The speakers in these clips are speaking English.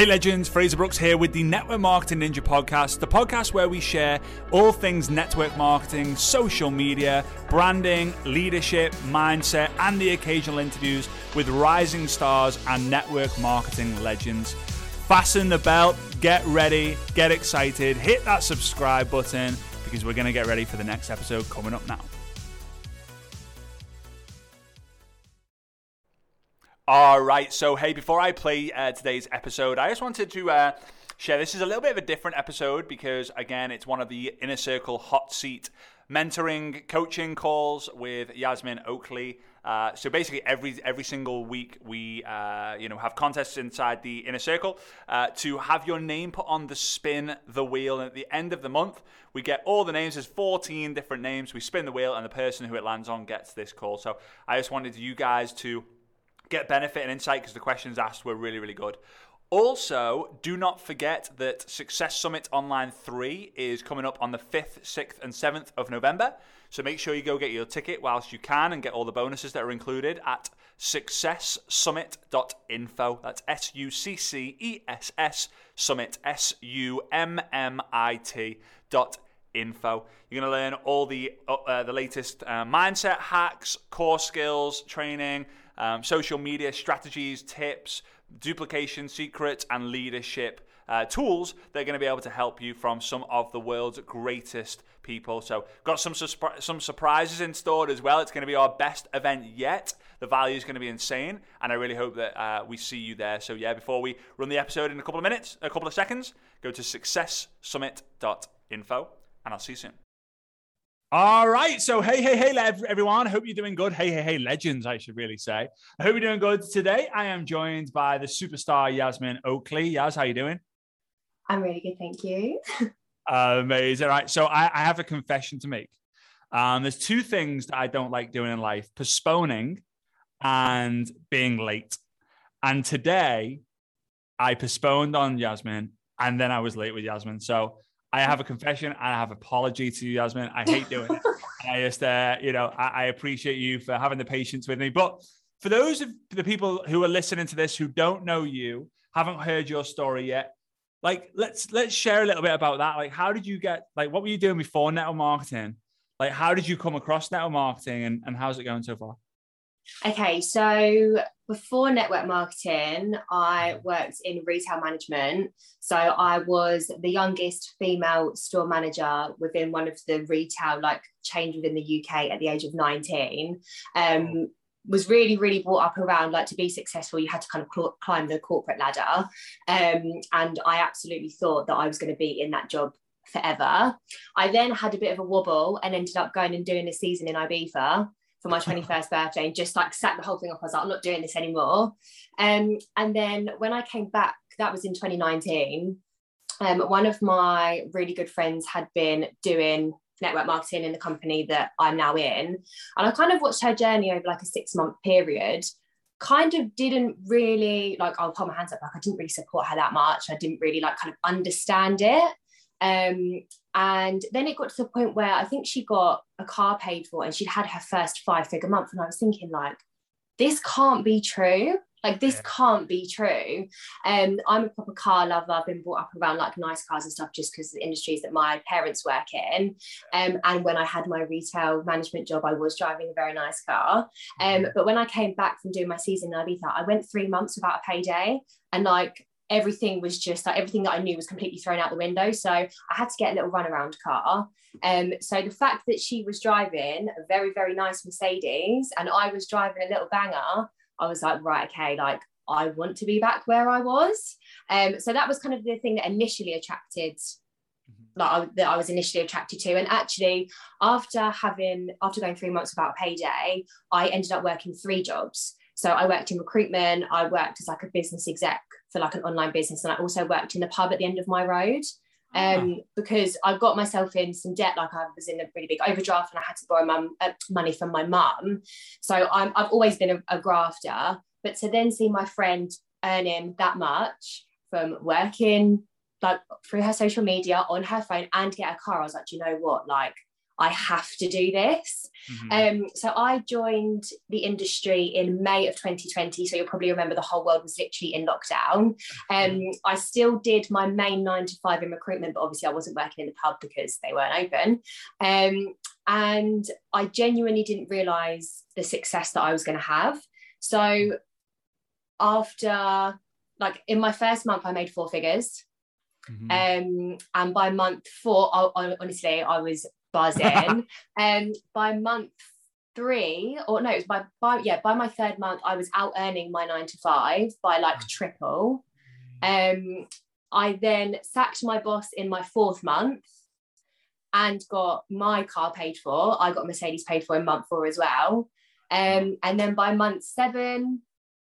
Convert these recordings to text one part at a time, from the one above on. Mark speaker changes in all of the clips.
Speaker 1: Hey legends, Frazer Brooks here with the Network Marketing Ninja podcast, the podcast where we share all things network marketing, social media, branding, leadership, mindset, and the occasional interviews with rising stars and network marketing legends. Fasten the belt, get ready, get excited, hit that subscribe button because we're going to get ready for the next episode coming up now. All right. So, hey, before I play uh, today's episode, I just wanted to uh, share this is a little bit of a different episode because, again, it's one of the Inner Circle hot seat mentoring coaching calls with Yasmin Oakley. Uh, so basically, every every single week we uh, you know have contests inside the inner circle uh, to have your name put on the spin the wheel. And at the end of the month, we get all the names. There's 14 different names. We spin the wheel, and the person who it lands on gets this call. So I just wanted you guys to get benefit and insight because the questions asked were really, really good. Also, do not forget that Success Summit Online 3 is coming up on the 5th, 6th, and 7th of November. So make sure you go get your ticket whilst you can and get all the bonuses that are included at successsummit.info. That's S U C C E S S Summit, S U M M I T dot info. You're going to learn all the uh, the latest uh, mindset hacks, core skills, training, um, social media strategies, tips, duplication secrets, and leadership uh, tools that are going to be able to help you from some of the world's greatest people. So, got some some surprises in store as well. It's going to be our best event yet. The value is going to be insane, and I really hope that uh, we see you there. So, yeah, before we run the episode in a couple of minutes, a couple of seconds, go to successsummit.info, and I'll see you soon. All right. So, hey, hey, hey, everyone. Hope you're doing good. Hey, hey, hey, legends, I should really say. I hope you're doing good. Today, I am joined by the superstar Yasmin Oakley. Yas, how you doing?
Speaker 2: I'm really good. Thank you.
Speaker 1: Amazing. All right. So, I, I have a confession to make. Um, there's two things that I don't like doing in life postponing and being late. And today, I postponed on Yasmin and then I was late with Yasmin. So, I have a confession. I have apology to you, Yasmin. I hate doing it. I just, uh, you know, I, I, appreciate you for having the patience with me. But for those of the people who are listening to this who don't know you, haven't heard your story yet, like let's let's share a little bit about that. Like, how did you get? Like, what were you doing before network marketing? Like, how did you come across network marketing, and, and how's it going so far?
Speaker 2: Okay, so before network marketing, I worked in retail management. So I was the youngest female store manager within one of the retail like chains within the UK at the age of 19. Um, was really really brought up around like to be successful you had to kind of cl- climb the corporate ladder. Um, and i absolutely thought that i was going to be in that job forever. I then had a bit of a wobble and ended up going and doing a season in ibiza for my 21st birthday and just like sat the whole thing up. I was like, I'm not doing this anymore. Um, and then when I came back, that was in 2019. Um, one of my really good friends had been doing network marketing in the company that I'm now in. And I kind of watched her journey over like a six month period. Kind of didn't really like, I'll put my hands up, like I didn't really support her that much. I didn't really like kind of understand it. Um, and then it got to the point where I think she got a car paid for and she'd had her first five figure month. And I was thinking, like, this can't be true. Like this yeah. can't be true. Um, I'm a proper car lover. I've been brought up around like nice cars and stuff just because the industries that my parents work in. Um, and when I had my retail management job, I was driving a very nice car. Um, mm-hmm. but when I came back from doing my season in Ibiza, I went three months without a payday. And like everything was just like everything that I knew was completely thrown out the window. So I had to get a little runaround car. Um, so the fact that she was driving a very, very nice Mercedes and I was driving a little banger, I was like, right, okay, like I want to be back where I was. Um, so that was kind of the thing that initially attracted mm-hmm. like I, that I was initially attracted to. And actually, after having after going three months without payday, I ended up working three jobs. So I worked in recruitment, I worked as like a business exec for like an online business. And I also worked in the pub at the end of my road um, oh. because I got myself in some debt. Like I was in a really big overdraft and I had to borrow mum, uh, money from my mum. So i have always been a, a grafter. But to then see my friend earning that much from working like through her social media on her phone and get a car, I was like, you know what? Like, I have to do this. Mm-hmm. Um, so I joined the industry in May of 2020. So you'll probably remember the whole world was literally in lockdown. Um, I still did my main nine to five in recruitment, but obviously I wasn't working in the pub because they weren't open. Um, and I genuinely didn't realize the success that I was going to have. So after, like, in my first month, I made four figures. Mm-hmm. Um, and by month four, I, I, honestly, I was buzzing. um, by month three, or no, it was by, by yeah, by my third month, I was out earning my nine to five by like triple. Um, I then sacked my boss in my fourth month and got my car paid for. I got Mercedes paid for in month four as well. Um, and then by month seven,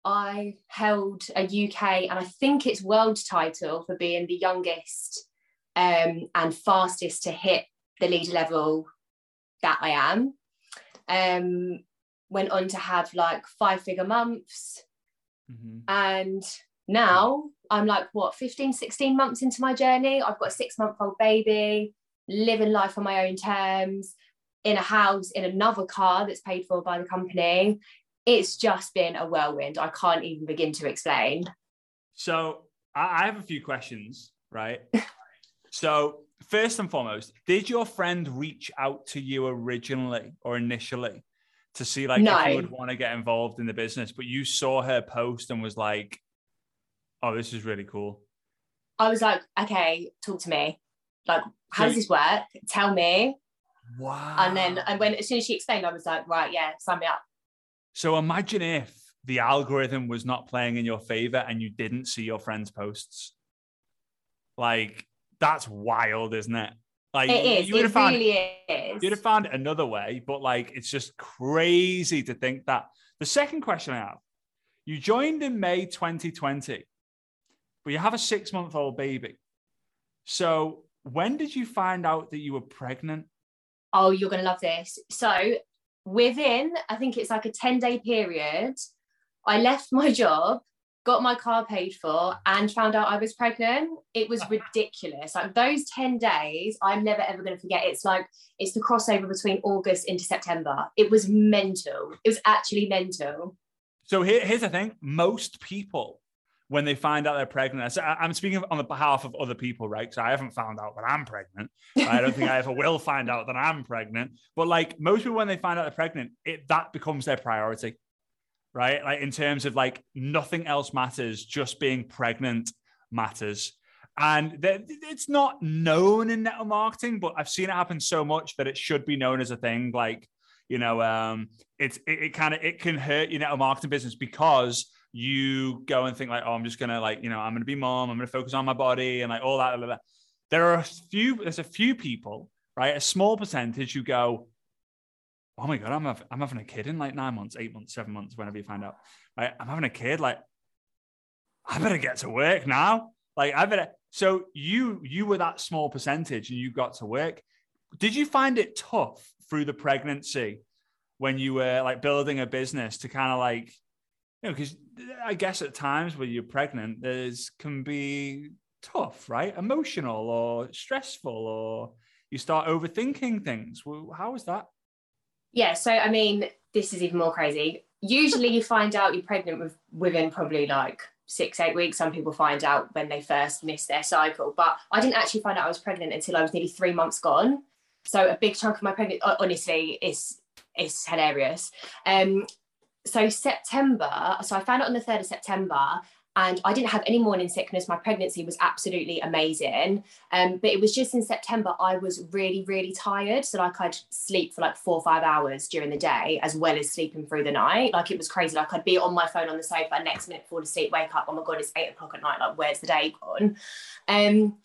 Speaker 2: I held a UK and I think it's world title for being the youngest um, and fastest to hit the leader level that I am. Um, went on to have like five figure months. Mm-hmm. And now I'm like, what, 15, 16 months into my journey? I've got a six month old baby, living life on my own terms, in a house, in another car that's paid for by the company. It's just been a whirlwind. I can't even begin to explain.
Speaker 1: So I have a few questions, right? so first and foremost, did your friend reach out to you originally or initially to see like no. if you would want to get involved in the business, but you saw her post and was like, "Oh, this is really cool."
Speaker 2: I was like, "Okay, talk to me. Like, how so, does this work? Tell me."
Speaker 1: Wow.
Speaker 2: And then, and when as soon as she explained, I was like, "Right, yeah, sign me up."
Speaker 1: So imagine if the algorithm was not playing in your favor and you didn't see your friend's posts. Like that's wild, isn't it?
Speaker 2: Like it is. You would it have found, really is.
Speaker 1: You'd have found another way, but like it's just crazy to think that. The second question I have: You joined in May 2020, but you have a six-month-old baby. So when did you find out that you were pregnant?
Speaker 2: Oh, you're gonna love this. So within, I think it's like a 10-day period, I left my job got my car paid for and found out I was pregnant. It was ridiculous. Like those 10 days, I'm never ever going to forget. It's like it's the crossover between August into September. It was mental. It was actually mental.
Speaker 1: So here, here's the thing most people, when they find out they're pregnant, so I'm speaking on the behalf of other people, right? So I haven't found out that I'm pregnant. I don't think I ever will find out that I'm pregnant. But like most people, when they find out they're pregnant, it that becomes their priority right? Like in terms of like nothing else matters, just being pregnant matters. And it's not known in network marketing, but I've seen it happen so much that it should be known as a thing. Like, you know, um, it's it, it kind of it can hurt your network marketing business because you go and think like, oh, I'm just gonna like, you know, I'm gonna be mom, I'm gonna focus on my body and like all that. Blah, blah. There are a few, there's a few people, right? A small percentage who go, oh my god, I'm I'm having a kid in like nine months, eight months, seven months, whenever you find out. I'm having a kid. Like, I better get to work now. Like, I better. So you you were that small percentage, and you got to work. Did you find it tough through the pregnancy when you were like building a business to kind of like, you know, because I guess at times when you're pregnant, there's can be tough, right? Emotional or stressful, or you start overthinking things. How was that?
Speaker 2: Yeah, so I mean, this is even more crazy. Usually, you find out you're pregnant with, within probably like six, eight weeks. Some people find out when they first miss their cycle, but I didn't actually find out I was pregnant until I was nearly three months gone. So a big chunk of my pregnancy, honestly, is is hilarious. Um, so September, so I found out on the third of September, and I didn't have any morning sickness. My pregnancy was absolutely amazing. Um, but it was just in September, I was really, really tired. So, like, I'd sleep for like four or five hours during the day, as well as sleeping through the night. Like, it was crazy. Like, I'd be on my phone on the sofa, next minute, fall asleep, wake up. Oh my God, it's eight o'clock at night. Like, where's the day gone? Um,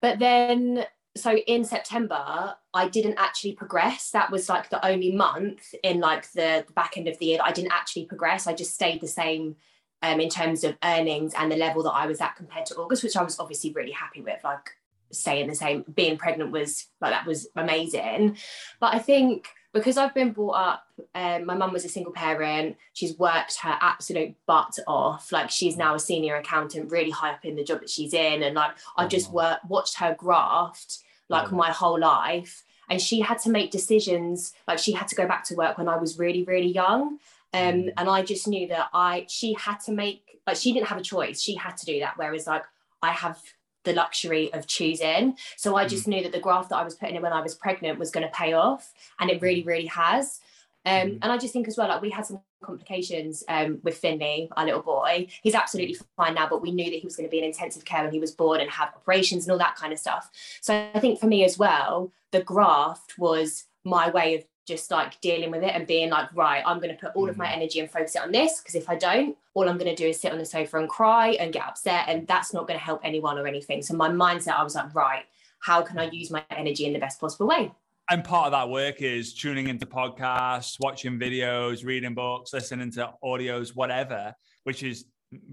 Speaker 2: but then, so in September, I didn't actually progress. That was like the only month in like the, the back end of the year that I didn't actually progress. I just stayed the same um, in terms of earnings and the level that I was at compared to August, which I was obviously really happy with. Like saying the same, being pregnant was like that was amazing. But I think because I've been brought up, um, my mum was a single parent. She's worked her absolute butt off. Like she's now a senior accountant, really high up in the job that she's in, and like I've just worked, watched her graft like my whole life. and she had to make decisions like she had to go back to work when i was really really young um, mm. and i just knew that i she had to make like she didn't have a choice she had to do that whereas like i have the luxury of choosing so i just mm. knew that the graft that i was putting in when i was pregnant was going to pay off and it really really has um, mm. and I just think as well, like we had some complications um, with Finley, our little boy. He's absolutely fine now, but we knew that he was going to be in intensive care when he was born and have operations and all that kind of stuff. So I think for me as well, the graft was my way of just like dealing with it and being like, right, I'm going to put all mm. of my mm. energy and focus it on this because if I don't, all I'm going to do is sit on the sofa and cry and get upset, and that's not going to help anyone or anything. So my mindset, I was like, right, how can I use my energy in the best possible way?
Speaker 1: and part of that work is tuning into podcasts, watching videos, reading books, listening to audios, whatever, which is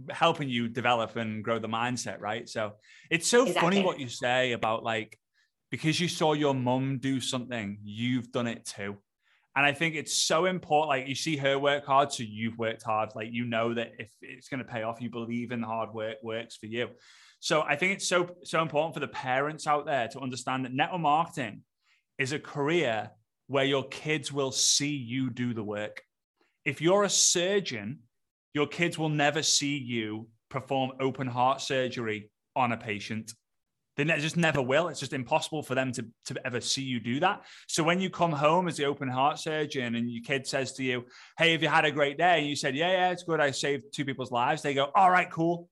Speaker 1: helping you develop and grow the mindset, right? So it's so exactly. funny what you say about like because you saw your mum do something, you've done it too. And I think it's so important. Like you see her work hard, so you've worked hard. Like you know that if it's going to pay off, you believe in hard work works for you. So I think it's so so important for the parents out there to understand that network marketing is a career where your kids will see you do the work. If you're a surgeon, your kids will never see you perform open heart surgery on a patient. They just never will. It's just impossible for them to, to ever see you do that. So when you come home as the open heart surgeon and your kid says to you, Hey, have you had a great day? And you said, Yeah, yeah, it's good. I saved two people's lives. They go, All right, cool.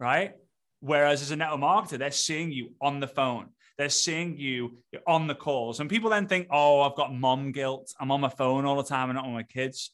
Speaker 1: Right. Whereas as a network marketer, they're seeing you on the phone. They're seeing you on the calls. And people then think, oh, I've got mom guilt. I'm on my phone all the time and not on my kids.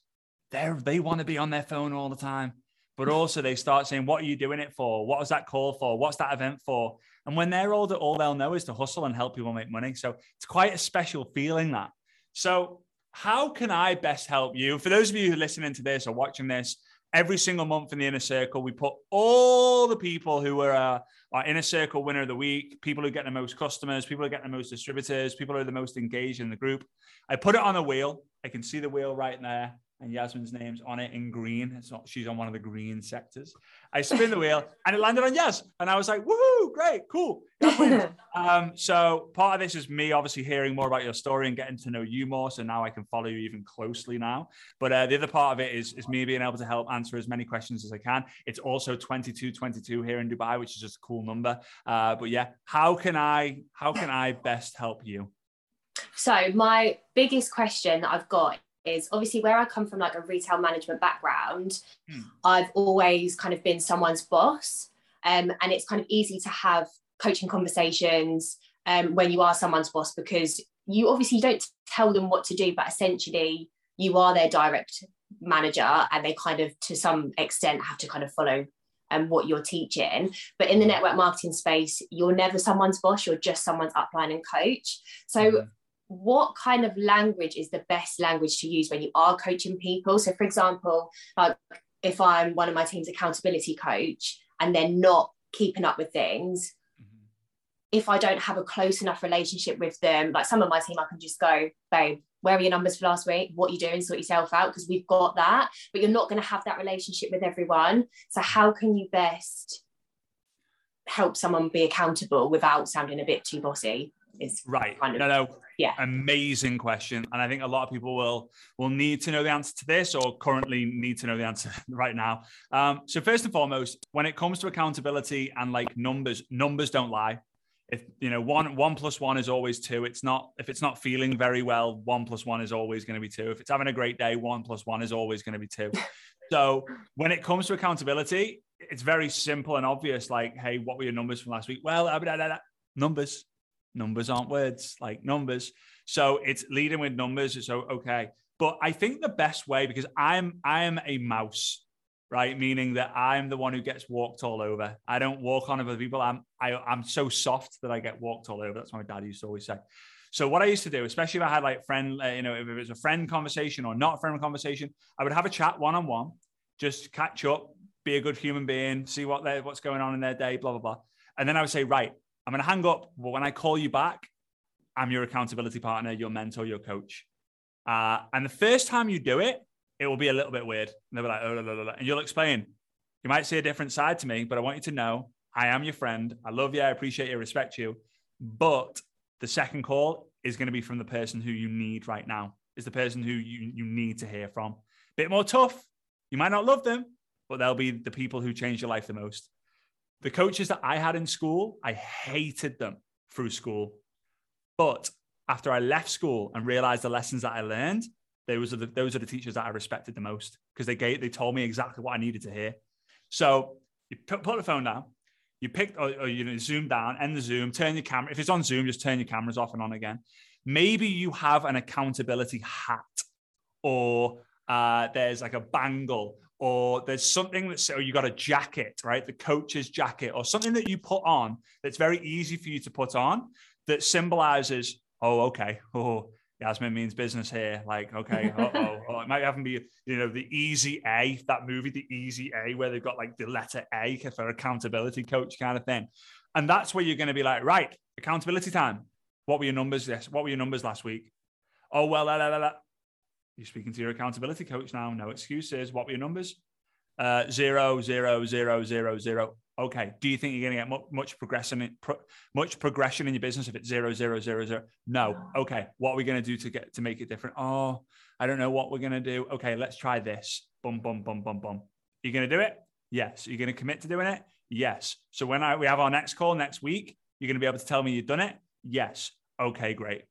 Speaker 1: They're, they want to be on their phone all the time. But also they start saying, what are you doing it for? What was that call for? What's that event for? And when they're older, all they'll know is to hustle and help people make money. So it's quite a special feeling that. So how can I best help you? For those of you who are listening to this or watching this, every single month in the inner circle, we put all the people who are uh, our inner circle winner of the week, people who get the most customers, people who get the most distributors, people who are the most engaged in the group. I put it on a wheel. I can see the wheel right there and Yasmin's name's on it in green. It's not, she's on one of the green sectors. I spin the wheel and it landed on Yas. And I was like, woohoo, great, cool. um, so part of this is me obviously hearing more about your story and getting to know you more. So now I can follow you even closely now. But uh, the other part of it is, is me being able to help answer as many questions as I can. It's also 2222 here in Dubai, which is just a cool number. Uh, but yeah, how can I, how can I best help you?
Speaker 2: So my biggest question that I've got is obviously where I come from, like a retail management background, hmm. I've always kind of been someone's boss. Um, and it's kind of easy to have coaching conversations um, when you are someone's boss because you obviously don't tell them what to do, but essentially you are their direct manager and they kind of to some extent have to kind of follow um, what you're teaching. But in the network marketing space, you're never someone's boss, you're just someone's upline and coach. So mm-hmm what kind of language is the best language to use when you are coaching people? So for example like if i'm one of my team's accountability coach and they're not keeping up with things mm-hmm. if i don't have a close enough relationship with them like some of my team i can just go babe where are your numbers for last week? What are you doing? Sort yourself out because we've got that but you're not going to have that relationship with everyone. So how can you best help someone be accountable without sounding a bit too bossy? Is
Speaker 1: right. kind of, no no yeah. Amazing question. And i think a lot of people will will need to know the answer to this or currently need to know the answer right now. Um, so first and foremost when it comes to accountability and like numbers numbers don't lie. If you know one one plus one is always two it's not if it's not feeling very well one plus one is always going to be two. If it's having a great day one plus one is always going to be two. So when it comes to accountability it's very simple and obvious like hey what were your numbers from last week? Well numbers numbers aren't words like numbers. So it's leading with numbers so okay. But i think the best way because i'm i am a mouse right? Meaning that i'm the one who gets walked all over. I don't walk on other people. I'm I, am i am so soft that i get walked all over. That's what my dad used to always say. So what i used to do especially if i had like friend uh, you know if it was a friend conversation or not a friend conversation i would have a chat one-on-one just catch up be a good human being see what they what's going on in their day blah blah blah. And then i would say right I'm going to hang up. But when I call you back, I'm your accountability partner, your mentor, your coach. Uh, and the first time you do it, it will be a little bit weird. And they'll be like, oh, blah, blah, blah. and you'll explain. You might see a different side to me, but I want you to know I am your friend. I love you. I appreciate you. Respect you. But the second call, is going to be from the person who you need right now, is the person who you, you need to hear from. Bit more tough. You might not love them, but they'll be the people who change your life the most. The coaches that I had in school, I hated them through school. But after I left school and realized the lessons that I learned, those are the, those are the teachers that I respected the most because they gave, they told me exactly what I needed to hear. So you put, put the phone down, you pick or, or you know, zoom down, end the zoom, turn your camera. If it's on Zoom, just turn your cameras off and on again. Maybe you have an accountability hat, or uh, there's like a bangle, or there's something that's or you got a jacket, right? The coach's jacket, or something that you put on that's very easy for you to put on that symbolizes, oh, okay, oh, Yasmin means business here. Like, okay, oh, oh, it might even be, you know, the easy A, that movie, the easy A, where they've got like the letter A for accountability coach kind of thing. And that's where you're going to be like, right, accountability time. What were your numbers this? What were your numbers last week? Oh, well, la, la, la. You're speaking to your accountability coach now. No excuses. What were your numbers? Uh, zero, zero, zero, zero, zero okay, do you think you're going to get much progression, much progression in your business if it's zero, zero, zero, zero? No. Okay, what are we going to do to get to make it different? Oh, I don't know what we're going to do. Okay, let's try this. Bum, bum, bum, bum, bum. You're going to do it? Yes. You're going to commit to doing it? Yes. So when I, we have our next call next week, you're going to be able to tell me you've done it? Yes. Okay, great.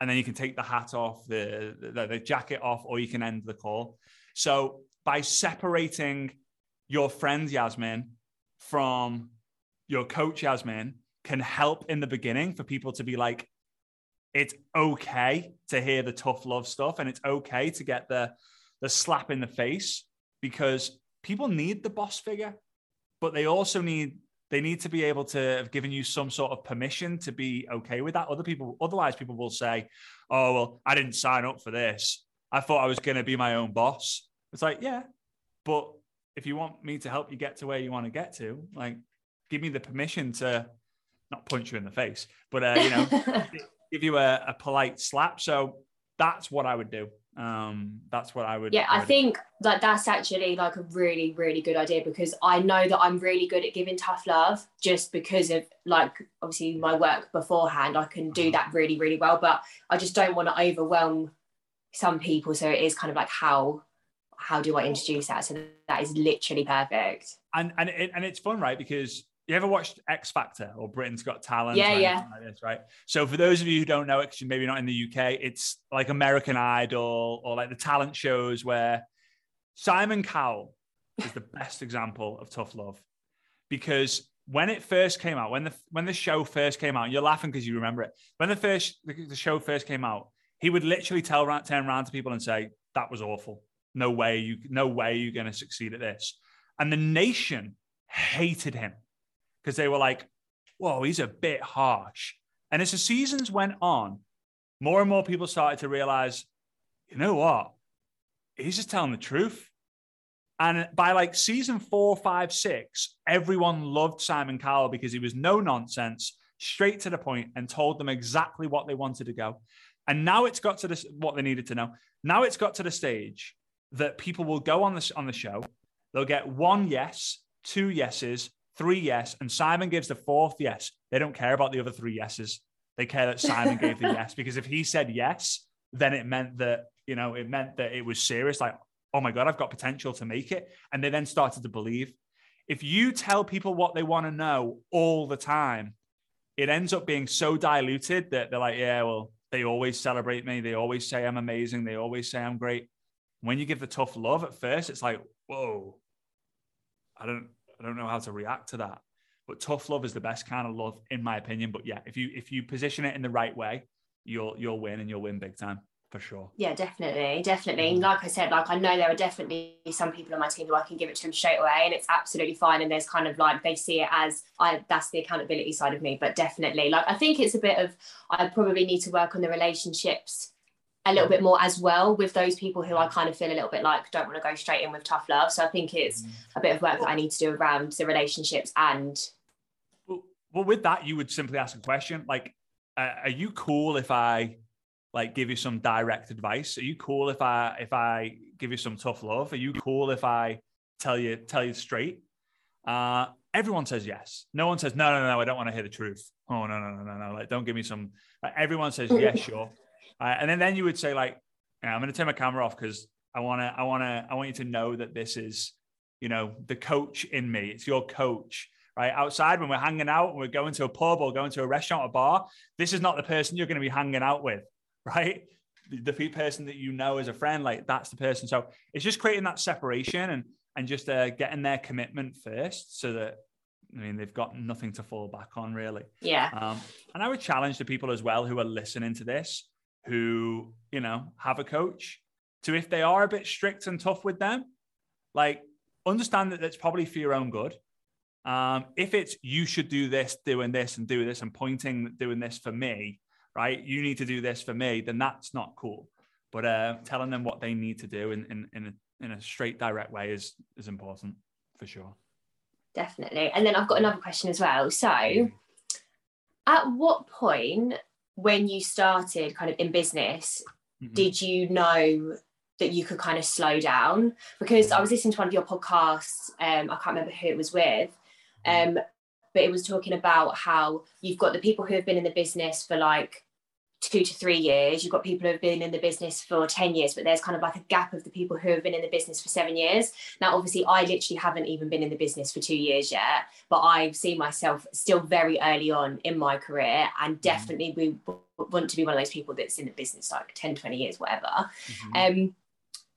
Speaker 1: And then you can take the hat off, the, the, the jacket off, or you can end the call. So by separating your friend Yasmin from your coach Yasmin can help in the beginning for people to be like, it's okay to hear the tough love stuff and it's okay to get the the slap in the face because people need the boss figure, but they also need they need to be able to have given you some sort of permission to be okay with that. Other people, otherwise, people will say, "Oh, well, I didn't sign up for this. I thought I was going to be my own boss." It's like, yeah, but if you want me to help you get to where you want to get to, like give me the permission to not punch you in the face, but uh, you know, give you a, a, polite slap. So that's what I would do. Um, that's what I would.
Speaker 2: Yeah, I, think that that's actually like a really, really good idea because I know that I'm really good at giving tough love just because of like obviously my work beforehand. I can do uh-huh. that really, really well, but I just don't want to overwhelm some people. So it is kind of like how how do I introduce that? So that is literally perfect.
Speaker 1: And and it, and it's fun, right? Because you ever watched X Factor or Britain's Got Talent?
Speaker 2: Yeah, yeah.
Speaker 1: Like this, right. So for those of you who don't know it, because maybe not in the UK, it's like American Idol or like the talent shows where Simon Cowell is the best example of tough love because when it first came out, when the when the show first came out, you're laughing because you remember it. When the first the, the show first came out, he would literally tell turn around to people and say that was awful no way you no way you're going to succeed at this. And the nation hated him because they were like, whoa, he's a bit harsh. And as the seasons went on, more and more people started to realize, you know what? He's just telling the truth. And by like season four, five, six, everyone loved Simon Cowell because he was no nonsense, straight to the point, and told them exactly what they wanted to go. And now it's got to this what they needed to know. Now it's got to the stage that people will go on the, on the show, they'll get one yes, two yeses, three yes, and Simon gives the fourth yes. They don't care about the other three yeses. They care that Simon gave the yes because if he said yes, then it meant that, you know, it meant that it was serious. Like, oh my God, I've got potential to make it. And they then started to believe. If you tell people what they want to know all the time, it ends up being so diluted that they're like, yeah, well, they always celebrate me. They always say I'm amazing. They always say I'm great when you give the tough love at first, it's like, whoa, I don't, I don't know how to react to that. But tough love is the best kind of love, in my opinion. But yeah, if you if you position it in the right way, you'll you'll win and you'll win big time for sure.
Speaker 2: Yeah, definitely, definitely. Mm-hmm. Like I said, like I know there are definitely some people on my team who I can give it to them straight away, and it's absolutely fine. And there's kind of like they see it as I that's the accountability side of me. But definitely, like I think it's a bit of I probably need to work on the relationships a little bit more as well with those people who I kind of feel a little bit like don't want to go straight in with tough love. So I think it's mm. a bit of work that I need to do around the relationships and.
Speaker 1: Well, well with that, you would simply ask a question like, uh, "Are you cool if I like give you some direct advice? Are you cool if I if I give you some tough love? Are you cool if I tell you tell you straight?" Uh, everyone says yes. No one says no, no, no. I don't want to hear the truth. Oh no, no, no, no, no. Like, don't give me some. Like, everyone says yes, sure. Uh, and then then you would say like, yeah, I'm going to turn my camera off because I want to, I want to, I want you to know that this is, you know, the coach in me. It's your coach. Right outside when we're hanging out, and we're going to a pub or going to a restaurant or bar. This is not the person you're going to be hanging out with, right? The, the person that you know as a friend, like that's the person. So it's just creating that separation and and just uh, getting their commitment first so that I mean, they've got nothing to fall back on, really.
Speaker 2: Yeah.
Speaker 1: Um, and I would challenge the people as well who are listening to this, who, you know, have a coach, to if they are a bit strict and tough with them, like understand that that's probably for your own good. Um, if it's you should do this, doing this, and do this, and pointing, doing this for me, right? You need to do this for me, then that's not cool. But uh, telling them what they need to do in, in, in, a, in a straight, direct way is, is important for sure
Speaker 2: definitely. And then I've got another question as well. So, at what point when you started kind of in business mm-hmm. did you know that you could kind of slow down? Because I was listening to one of your podcasts, um, I can't remember who it was with, mm-hmm. um, but it was talking about how you've got the people who have been in the business for like two to three years. You've got people who have been in the business for 10 years, but there's kind of like a gap of the people who have been in the business for seven years. Now, obviously, I literally haven't even been in the business for two years yet, but I see myself still very early on in my career and mm-hmm. definitely we want to be one of those people that's in the business like 10, 20 years, whatever. Mm-hmm. Um,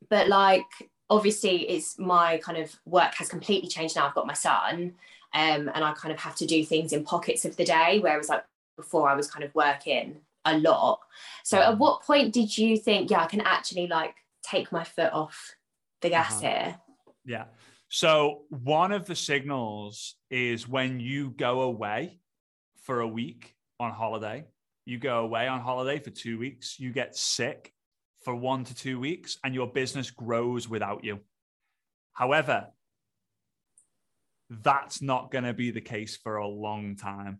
Speaker 2: but like, obviously, it's my kind of work has completely changed now. I've got my son. Um, and I kind of have to do things in pockets of the day, whereas like before I was kind of working a lot. So at what point did you think, yeah, I can actually like take my foot off the gas uh-huh. here?
Speaker 1: Yeah. So one of the signals is when you go away for a week on holiday, you go away on holiday for two weeks, you get sick for one to two weeks, and your business grows without you. However, that's not going to be the case for a long time.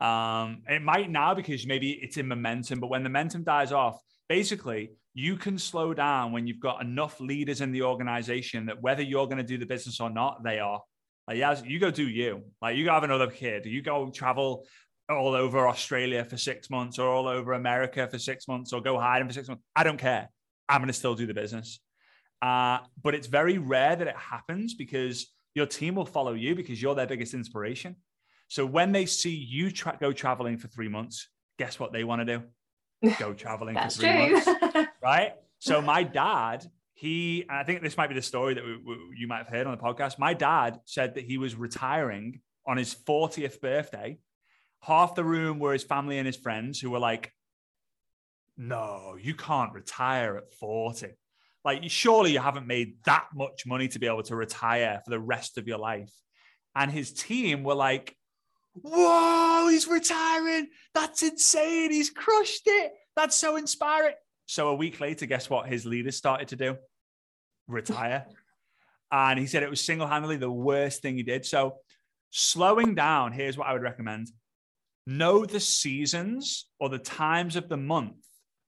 Speaker 1: Um, it might now because maybe it's in momentum, but when the momentum dies off, basically you can slow down when you've got enough leaders in the organization that whether you're going to do the business or not, they are. Like, yeah, you go do you. Like, you go have another kid. You go travel all over Australia for six months or all over America for six months or go hiding for six months. I don't care. I'm going to still do the business. Uh, but it's very rare that it happens because your team will follow you because you're their biggest inspiration. So when they see you tra- go traveling for three months, guess what they want to do? Go traveling for three true. months, right? So my dad, he, I think this might be the story that we, we, you might have heard on the podcast. My dad said that he was retiring on his 40th birthday. Half the room were his family and his friends who were like, no, you can't retire at 40. Like, surely you haven't made that much money to be able to retire for the rest of your life. And his team were like, whoa, he's retiring. That's insane. He's crushed it. That's so inspiring. So a week later, guess what his leaders started to do? Retire. and he said it was single handedly the worst thing he did. So slowing down, here's what I would recommend know the seasons or the times of the month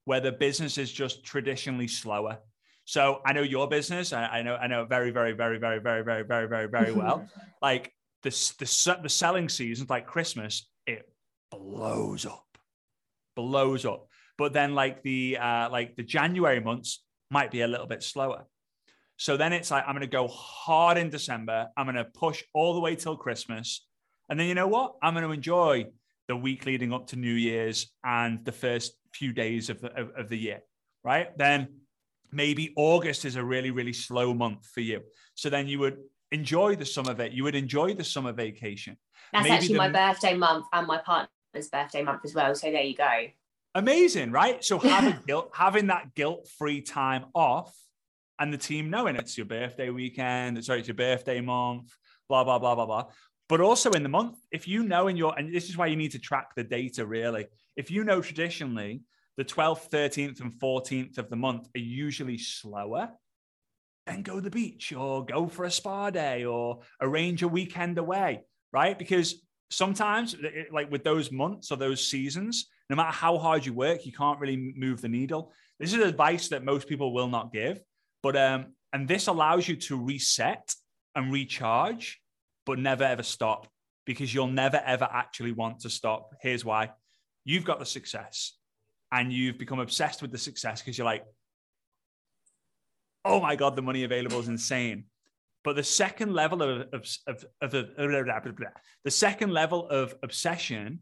Speaker 1: where the business is just traditionally slower. So I know your business. I, I know I know very, very, very, very, very, very, very, very, very well. like the, the, the selling seasons like Christmas, it blows up, blows up. But then like the uh, like the January months might be a little bit slower. So then it's like I'm going to go hard in December. I'm going to push all the way till Christmas, and then you know what? I'm going to enjoy the week leading up to New Year's and the first few days of the of, of the year. Right then, maybe August is a really really slow month for you. So then you would enjoy the summer vet. You would enjoy the summer vacation.
Speaker 2: That's Maybe actually the... my birthday month and my partner's birthday month as well. So there you go.
Speaker 1: Amazing, right? So having guilt, having that guilt-free time off, and the team knowing it's your birthday weekend, sorry, it's your birthday month, blah blah blah blah blah. But also in the month, if you know in your, and this is why you need to track the data really. If you know traditionally the 12th, 13th, and 14th of the month are usually slower, then go to the beach or go for a spa day or arrange a weekend away, right? Because sometimes, like with those months or those seasons, no matter how hard you work, you can't really move the needle. This is advice that most people will not give, but um, and this allows you to reset and recharge but never ever stop because you'll never ever actually want to stop. Here's why you've got the success and you've become obsessed with the success because you're like, oh my God, the money available is insane. But the second level of, of, of, of, of the second level of obsession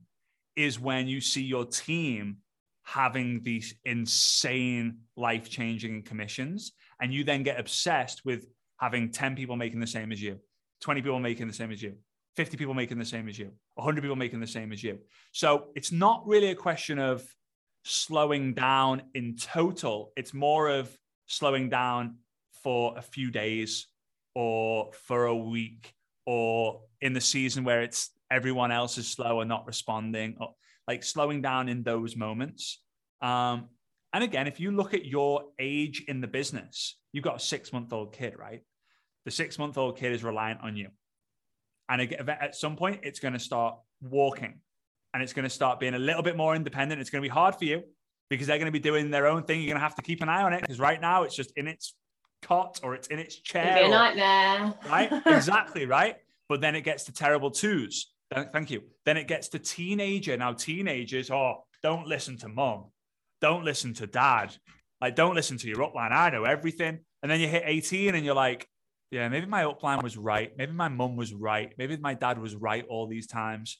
Speaker 1: is when you see your team having these insane life changing commissions and you then get obsessed with having 10 people making the same as you 20 people making the same as you 50 people making the same as you 100 people making the same as you. So it's not really a question of slowing down in total. It's more of slowing down for a few days or for a week or in the season where it's everyone else is slow and not responding or like slowing down in those moments. Um, and again if you look at your age in the business you've got a six month old kid right? The six month old kid is reliant on you. And at some point it's going to start walking and it's going to start being a little bit more independent. It's going to be hard for you because they're going to be doing their own thing you're going to have to keep an eye on it because right now it's just in its cot or it's in its chair.
Speaker 2: It'd be a nightmare.
Speaker 1: right? exactly, right? But then it gets to terrible twos. Thank you. Then it gets to teenager. Now, teenagers, oh, don't listen to mom. Don't listen to dad. Like, don't listen to your upline. I know everything. And then you hit 18 and you're like, yeah, maybe my upline was right. Maybe my mum was right. Maybe my dad was right all these times.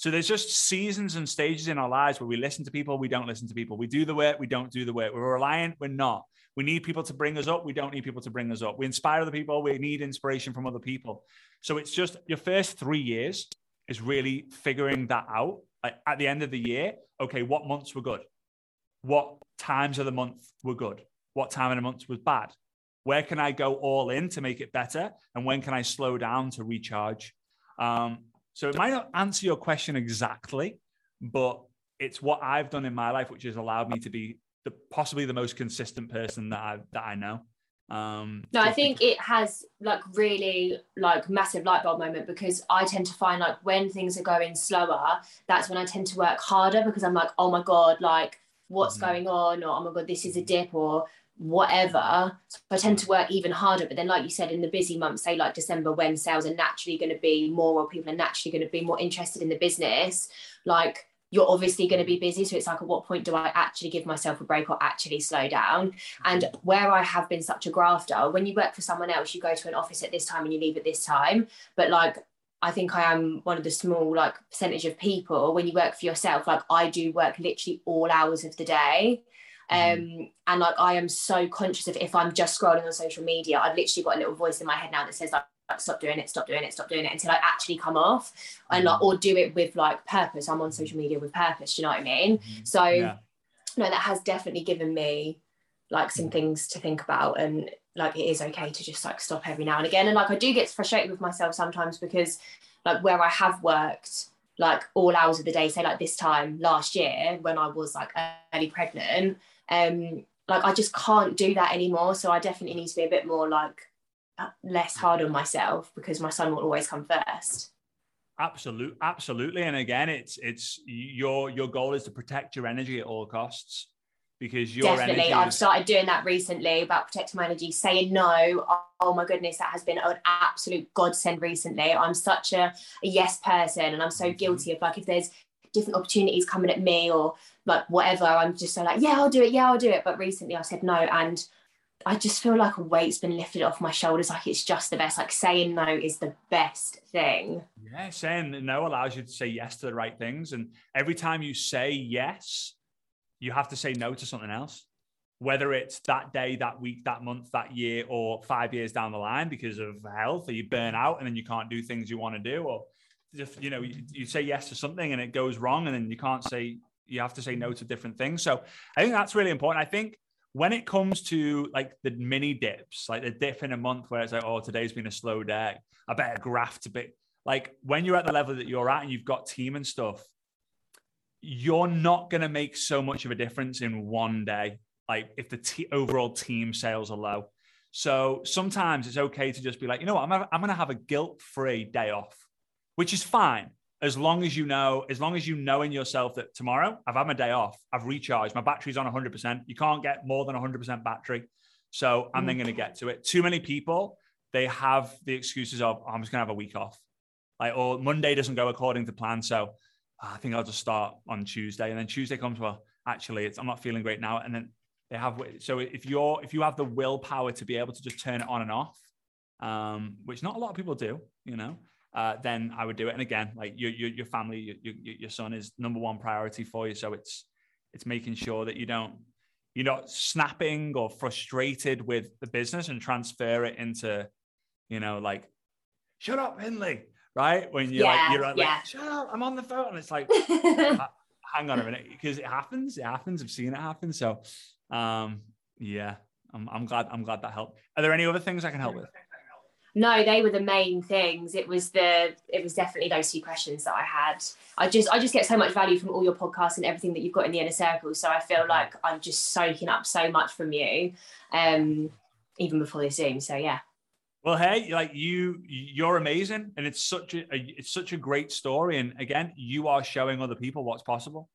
Speaker 1: So there's just seasons and stages in our lives where we listen to people, we don't listen to people. We do the work, we don't do the work. We're reliant, we're not. We need people to bring us up. We don't need people to bring us up. We inspire other people. We need inspiration from other people. So it's just your first three years is really figuring that out. Like at the end of the year, okay, what months were good? What times of the month were good? What time of the month was bad? Where can I go all in to make it better? And when can I slow down to recharge? Um, so it might not answer your question exactly, but it's what I've done in my life, which has allowed me to be the possibly the most consistent person that I that I know. Um,
Speaker 2: no, I think because- it has like really like massive light bulb moment because I tend to find like when things are going slower, that's when I tend to work harder because I'm like, oh my god, like what's mm-hmm. going on, or oh my god, this is a dip, or whatever. So I tend to work even harder. But then, like you said, in the busy months, say like December, when sales are naturally going to be more, or people are naturally going to be more interested in the business, like you're obviously going to be busy. So it's like, at what point do I actually give myself a break or actually slow down? And where I have been such a grafter, when you work for someone else, you go to an office at this time and you leave at this time. But like, I think I am one of the small like percentage of people when you work for yourself, like I do work literally all hours of the day. Mm-hmm. Um, and like I am so conscious of if I'm just scrolling on social media, I've literally got a little voice in my head now that says like stop doing it, stop doing it, stop doing it until I actually come off and like, mm-hmm. or do it with like purpose. I'm on social media with purpose. You know what I mean? Mm-hmm. So, yeah. no, that has definitely given me like some things to think about and like it is okay to just like stop every now and again. And like I do get frustrated with myself sometimes because like where I have worked like all hours of the day, say like this time last year when I was like early pregnant, um, like I just can't do that anymore. So I definitely need to be a bit more like less hard on myself because my son will always come first.
Speaker 1: Absolutely absolutely. And again it's it's your your goal is to protect your energy at all costs because your definitely.
Speaker 2: is... i've started doing that recently about protecting my energy saying no. Oh my goodness that has been an absolute godsend recently. I'm such a, a yes person and i'm so mm-hmm. guilty of like if there's different opportunities coming at me or like whatever i'm just so like yeah i'll do it yeah i'll do it but recently i said no and I just feel like a weight's been lifted off my shoulders. Like it's just the best. Like saying no is the best thing.
Speaker 1: Yeah, saying no allows you to say yes to the right things. And every time you say yes, you have to say no to something else. Whether it's that day, that week, that month, that year, or five years down the line because of health, or you burn out and then you can't do things you want to do, or if you know you, you say yes to something and it goes wrong, and then you can't say you have to say no to different things. So I think that's really important. I think when it comes to like the mini dips, like the dip in a month where it's like, oh, today's been a slow day, I better graft a bit. Like when you're at the level that you're at and you've got team and stuff, you're not going to make so much of a difference in one day. Like if the t- overall team sales are low. So sometimes it's okay to just be like, you know what, I'm, I'm going to have a guilt free day off, which is fine as long as you know, as long as you know in yourself that tomorrow I've had my day off, I've recharged, my battery's on 100%. You can't get more than 100% battery. So I'm then mm. going to get to it. Too many people, they have the excuses of, oh, I'm just going to have a week off. like or Monday doesn't go according to plan. So ah, I think I'll just start on Tuesday, and then Tuesday comes. Well, actually, it's I'm not feeling great now, and then they have. So if you're if you have the willpower to be able to just turn it on and off, um, which not a lot of people do, you know. Uh, then I would do it. And again, like your your, your family, your, your, your son is number one priority for you. So it's it's making sure that you don't you're not snapping or frustrated with the business and transfer it into, you know, like, shut up, Hindley, right? When you're yeah, like, you're like, yeah. shut up, I'm on the phone. And it's like, hang on a minute, because it happens. It happens. I've seen it happen. So, um, yeah, I'm, I'm glad. I'm glad that helped. Are there any other things I can help with?
Speaker 2: No they were the main things. It was the it was definitely those two questions that i had. I just i just get so much value from all your podcasts and everything that you've got in the inner circle. So i feel mm-hmm. like i'm just soaking up so much from you um even before this zoom. So yeah.
Speaker 1: Well hey like you you're amazing and it's such a, a it's such a great story. And again you are showing other people what's possible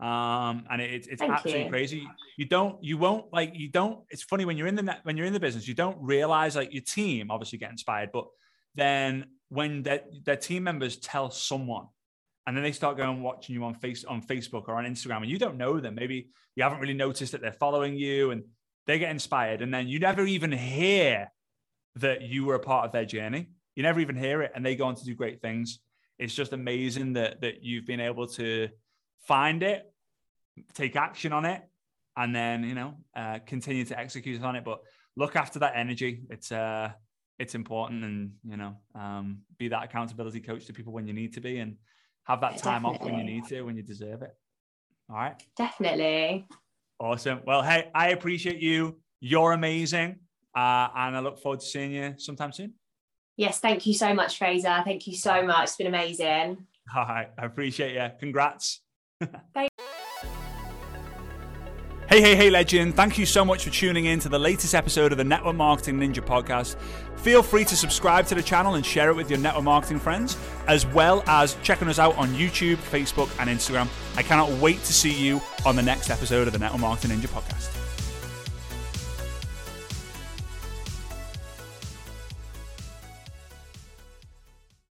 Speaker 1: um, and it, it's Thank absolutely you. crazy. You don't, you won't like, you don't. It's funny when you're in the net, when you're in the business, you don't realize like your team obviously get inspired, but then when their, their team members tell someone, and then they start going watching you on face on Facebook or on Instagram, and you don't know them. Maybe you haven't really noticed that they're following you, and they get inspired, and then you never even hear that you were a part of their journey. You never even hear it, and they go on to do great things. It's just amazing that that you've been able to find it, take action on it, and then you know uh, continue to execute on it. But look after that energy. It's uh, it's important, and you know, um, be that accountability coach to people when you need to be, and have that time Definitely. off when you need to, when you deserve it. All right.
Speaker 2: Definitely.
Speaker 1: Awesome. Well, hey, I appreciate you. You're amazing, uh, and I look forward to seeing you sometime soon.
Speaker 2: Yes, thank you so much, Frazer. Thank you so much. It's been amazing.
Speaker 1: All right, I appreciate you. Congrats. Hey, hey, hey, legend. Thank you so much for tuning in to the latest episode of the Network Marketing Ninja podcast. Feel free to subscribe to the channel and share it with your network marketing friends, as well as checking us out on YouTube, Facebook, and Instagram. I cannot wait to see you on the next episode of the Network Marketing Ninja podcast.